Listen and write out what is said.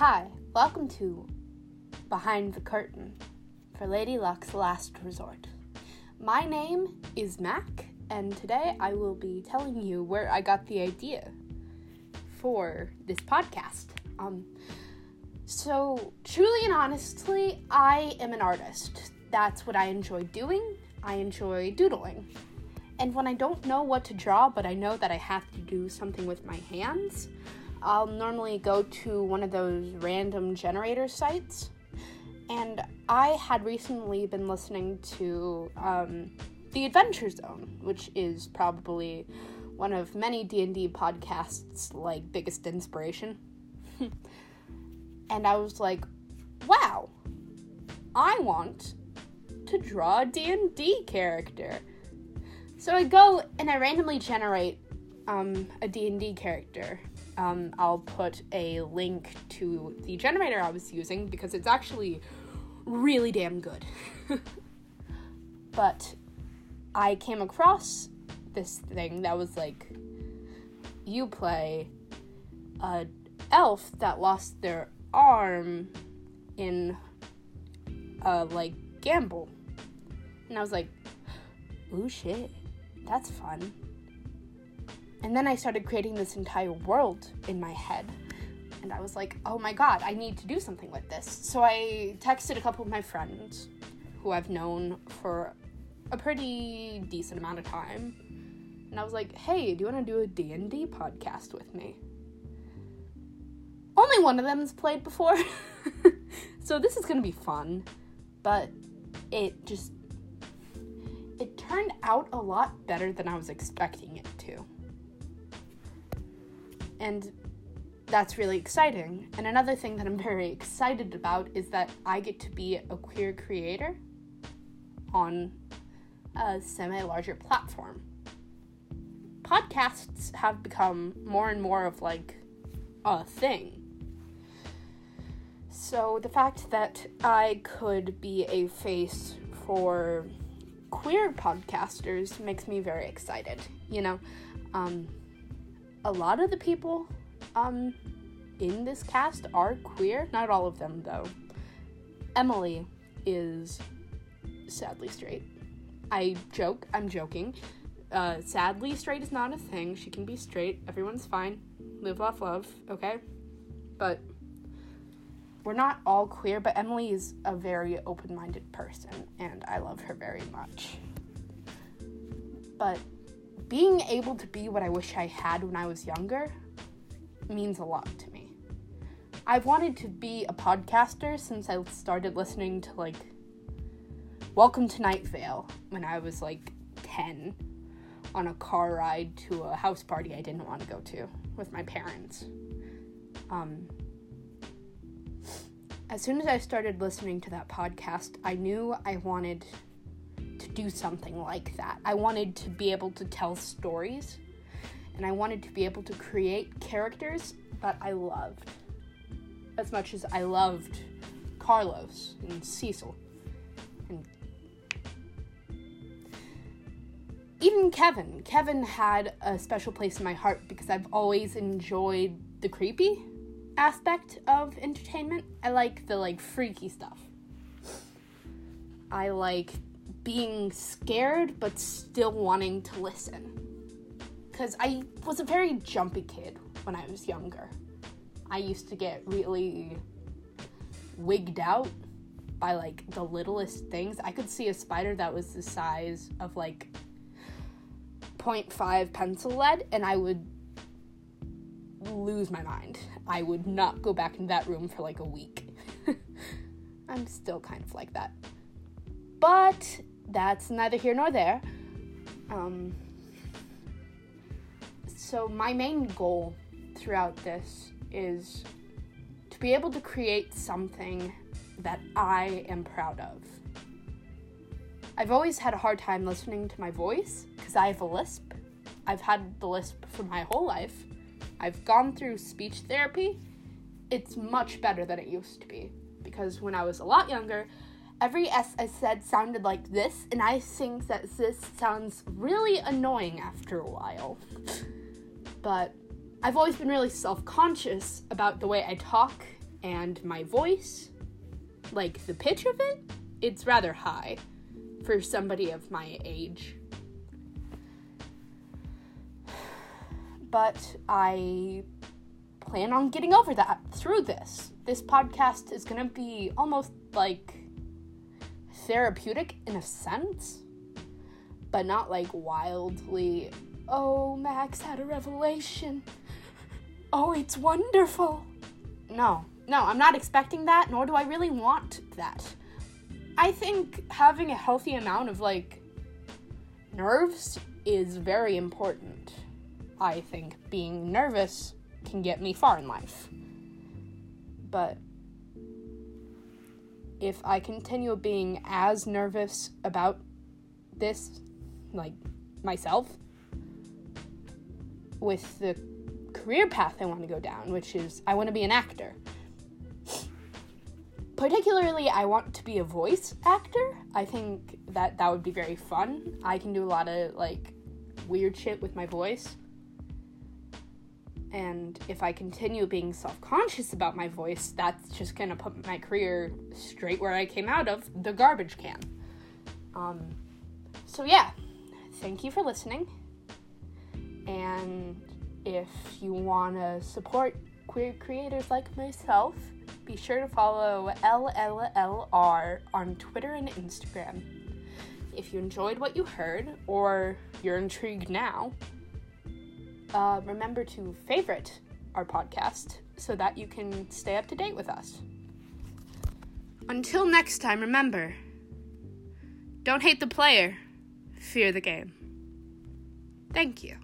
Hi, welcome to Behind the Curtain for Lady Luck's Last Resort. My name is Mac, and today I will be telling you where I got the idea for this podcast. Um, so, truly and honestly, I am an artist. That's what I enjoy doing. I enjoy doodling. And when I don't know what to draw, but I know that I have to do something with my hands, I'll normally go to one of those random generator sites. And I had recently been listening to um, The Adventure Zone, which is probably one of many D&D podcasts like biggest inspiration. and I was like, "Wow. I want to draw a D&D character." So I go and I randomly generate um, a D&D character. Um, I'll put a link to the generator I was using because it's actually really damn good. but I came across this thing that was like, you play a elf that lost their arm in a like gamble, and I was like, ooh shit that's fun. And then I started creating this entire world in my head. And I was like, oh my god, I need to do something with this. So I texted a couple of my friends who I've known for a pretty decent amount of time. And I was like, hey, do you want to do a D&D podcast with me? Only one of them has played before. so this is going to be fun. But it just it turned out a lot better than I was expecting it to. And that's really exciting. And another thing that I'm very excited about is that I get to be a queer creator on a semi larger platform. Podcasts have become more and more of like a thing. So the fact that I could be a face for queer podcasters makes me very excited. You know, um, a lot of the people um, in this cast are queer. Not all of them, though. Emily is sadly straight. I joke, I'm joking. Uh, sadly, straight is not a thing. She can be straight. Everyone's fine. Live, laugh, love, okay? But we're not all queer, but Emily is a very open minded person, and I love her very much. But being able to be what I wish I had when I was younger means a lot to me. I've wanted to be a podcaster since I started listening to like Welcome to Night Vale when I was like 10 on a car ride to a house party I didn't want to go to with my parents. Um, as soon as I started listening to that podcast, I knew I wanted do something like that. I wanted to be able to tell stories, and I wanted to be able to create characters that I loved as much as I loved Carlos and Cecil. And even Kevin. Kevin had a special place in my heart because I've always enjoyed the creepy aspect of entertainment. I like the like freaky stuff. I like being scared but still wanting to listen. Cuz I was a very jumpy kid when I was younger. I used to get really wigged out by like the littlest things. I could see a spider that was the size of like 0.5 pencil lead and I would lose my mind. I would not go back into that room for like a week. I'm still kind of like that. But that's neither here nor there. Um, so, my main goal throughout this is to be able to create something that I am proud of. I've always had a hard time listening to my voice because I have a lisp. I've had the lisp for my whole life. I've gone through speech therapy. It's much better than it used to be because when I was a lot younger, every S I said sounded like this, and I think that this sounds really annoying after a while. But I've always been really self conscious about the way I talk And my voice, like the pitch of it, it's rather high for somebody of my age. But I plan on getting over that through this. This podcast is to be almost like therapeutic in a sense, but not like wildly, oh, Max had a revelation. Oh, it's wonderful. No, no, I'm not expecting that, nor do I really want that. I think having a healthy amount of like nerves is very important. I think being nervous can get me far in life. But if I continue being as nervous about this, like myself, with the career path I want to go down, which is I want to be an actor. Particularly, I want to be a voice actor. I think that that would be very fun. I can do a lot of like weird shit with my voice. And if I continue being self conscious about my voice, that's just gonna put my career straight where I came out of the garbage can. Um, so, yeah, thank you for listening. And if you wanna support queer creators like myself, be sure to follow LLLR on Twitter and Instagram. If you enjoyed what you heard, or you're intrigued now, uh, remember to favorite our podcast so that you can stay up to date with us. Until next time, remember don't hate the player, fear the game. Thank you.